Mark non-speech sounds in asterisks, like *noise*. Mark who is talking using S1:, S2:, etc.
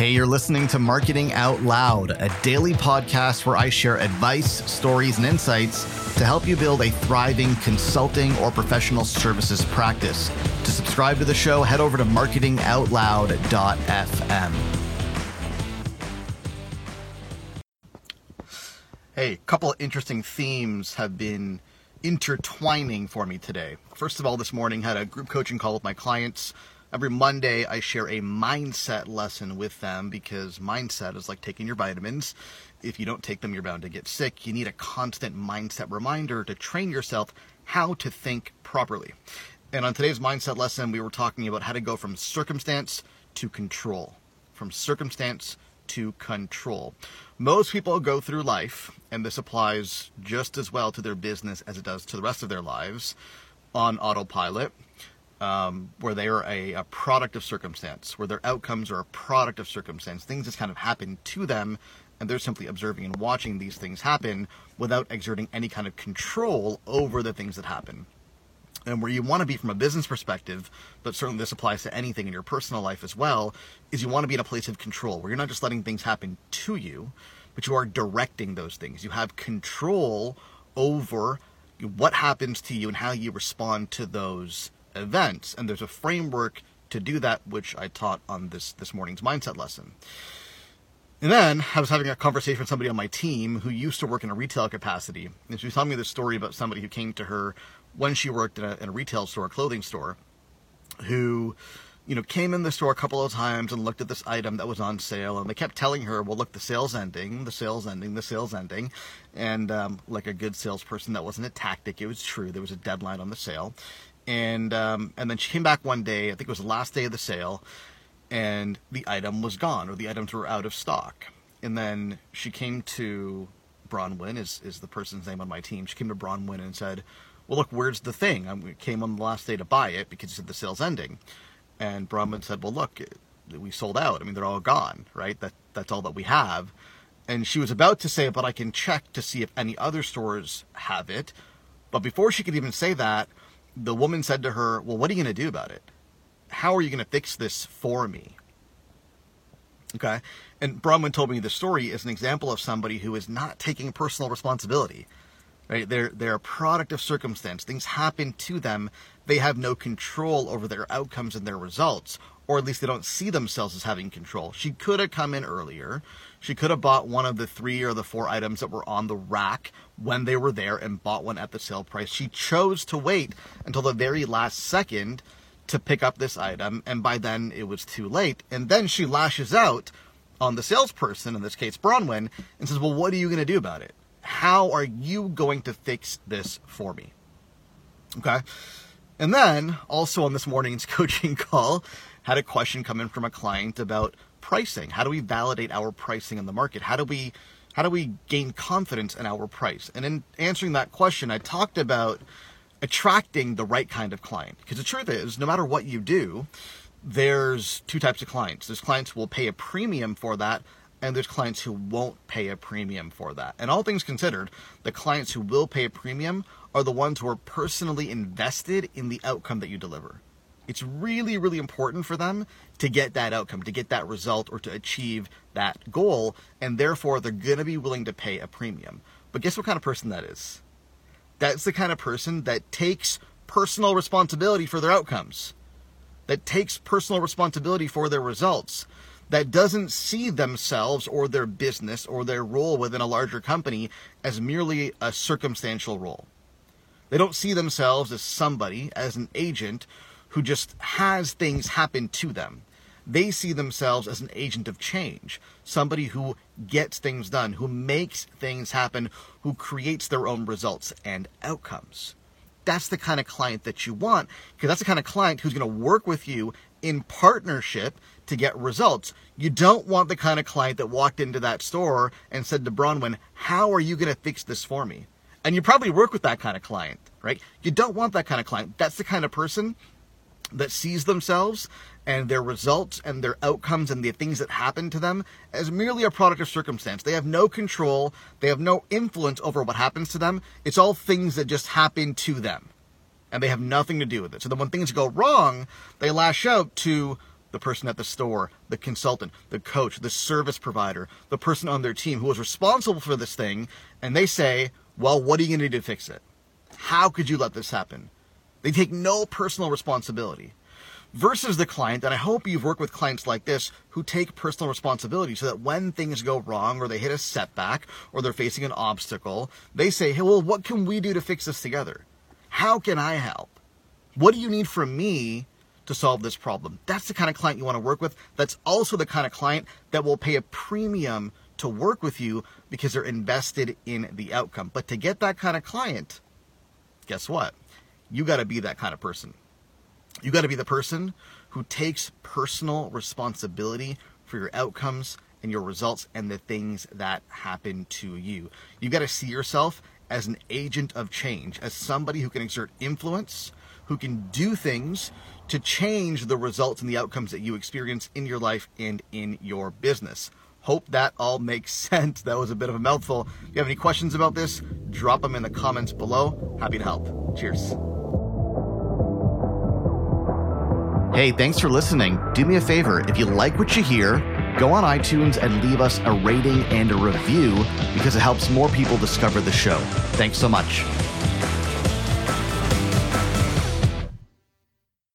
S1: Hey, you're listening to Marketing Out Loud, a daily podcast where I share advice, stories, and insights to help you build a thriving consulting or professional services practice. To subscribe to the show, head over to marketingoutloud.fm. Hey, a couple of interesting themes have been intertwining for me today. First of all, this morning had a group coaching call with my clients Every Monday, I share a mindset lesson with them because mindset is like taking your vitamins. If you don't take them, you're bound to get sick. You need a constant mindset reminder to train yourself how to think properly. And on today's mindset lesson, we were talking about how to go from circumstance to control. From circumstance to control. Most people go through life, and this applies just as well to their business as it does to the rest of their lives, on autopilot um, where they are a, a, product of circumstance, where their outcomes are a product of circumstance. Things just kind of happen to them, and they're simply observing and watching these things happen without exerting any kind of control over the things that happen. And where you want to be from a business perspective, but certainly this applies to anything in your personal life as well, is you want to be in a place of control where you're not just letting things happen to you, but you are directing those things. You have control over what happens to you and how you respond to those events. And there's a framework to do that, which I taught on this, this morning's mindset lesson. And then I was having a conversation with somebody on my team who used to work in a retail capacity. And she was telling me this story about somebody who came to her when she worked in a, in a retail store, a clothing store, who, you know, came in the store a couple of times and looked at this item that was on sale. And they kept telling her, well, look, the sale's ending, the sale's ending, the sale's ending. And um, like a good salesperson, that wasn't a tactic. It was true. There was a deadline on the sale and um, and then she came back one day. I think it was the last day of the sale, and the item was gone, or the items were out of stock. And then she came to Bronwyn, is is the person's name on my team. She came to Bronwyn and said, "Well, look, where's the thing? I came on the last day to buy it because you said the sale's ending." And Bronwyn said, "Well, look, we sold out. I mean, they're all gone, right? That that's all that we have." And she was about to say, "But I can check to see if any other stores have it." But before she could even say that, the woman said to her, Well, what are you going to do about it? How are you going to fix this for me? Okay. And Bronwyn told me the story is an example of somebody who is not taking personal responsibility. Right? They're they're a product of circumstance. Things happen to them. They have no control over their outcomes and their results, or at least they don't see themselves as having control. She could have come in earlier. She could have bought one of the three or the four items that were on the rack when they were there and bought one at the sale price. She chose to wait until the very last second to pick up this item, and by then it was too late. And then she lashes out on the salesperson, in this case Bronwyn, and says, Well, what are you going to do about it? How are you going to fix this for me? Okay. And then, also on this morning's *laughs* coaching call, had a question come in from a client about pricing. How do we validate our pricing in the market? How do we how do we gain confidence in our price? And in answering that question, I talked about attracting the right kind of client. Because the truth is, no matter what you do, there's two types of clients. There's clients who will pay a premium for that, and there's clients who won't pay a premium for that. And all things considered, the clients who will pay a premium are the ones who are personally invested in the outcome that you deliver. It's really, really important for them to get that outcome, to get that result, or to achieve that goal, and therefore they're to be willing to pay a premium. But guess what kind of person that is? That's the kind of person that takes personal responsibility for their outcomes, that takes personal responsibility for their results, that doesn't see themselves or their business or their role within a larger company as merely a circumstantial role. They don't see themselves as somebody, as an agent who just has things happen to them. They see themselves as an agent of change, somebody who gets things done, who makes things happen, who creates their own results and outcomes. That's the kind of client that you want, because that's the kind of client who's going to work with you in partnership to get results. You don't want the kind of client that walked into that store and said to Bronwyn, How are you going to fix this for me? And you probably work with that kind of client, right? You don't want that kind of client. That's the kind of person that sees themselves and their results and their outcomes and the things that happen to them as merely a product of circumstance. They have no control, they have no influence over what happens to them. It's all things that just happen to them. And they have nothing to do with it. So then when things go wrong, they lash out to the person at the store, the consultant, the coach, the service provider, the person on their team who was responsible for this thing, and they say, Well, what are you going to do to fix it? How could you let this happen? They take no personal responsibility. Versus the client, and I hope you've worked with clients like this who take personal responsibility so that when things go wrong or they hit a setback or they're facing an obstacle, they say, Hey, well, what can we do to fix this together? How can I help? What do you need from me to solve this problem? That's the kind of client you want to work with. That's also the kind of client that will pay a premium to work with you because they're invested in the outcome. But to get that kind of client, guess what? You got to be that kind of person. You got to be the person who takes personal responsibility for your outcomes and your results and the things that happen to you. You got to see yourself as an agent of change, as somebody who can exert influence, who can do things to change the results and the outcomes that you experience in your life and in your business. Hope that all makes *laughs* sense. That was a bit of a mouthful. If you have any questions about this, drop them in the comments below. Happy to help. Cheers. Hey, thanks for listening. Do me a favor, if you like what you hear, go on iTunes and leave us a rating and a review because it helps more people discover the show. Thanks so much.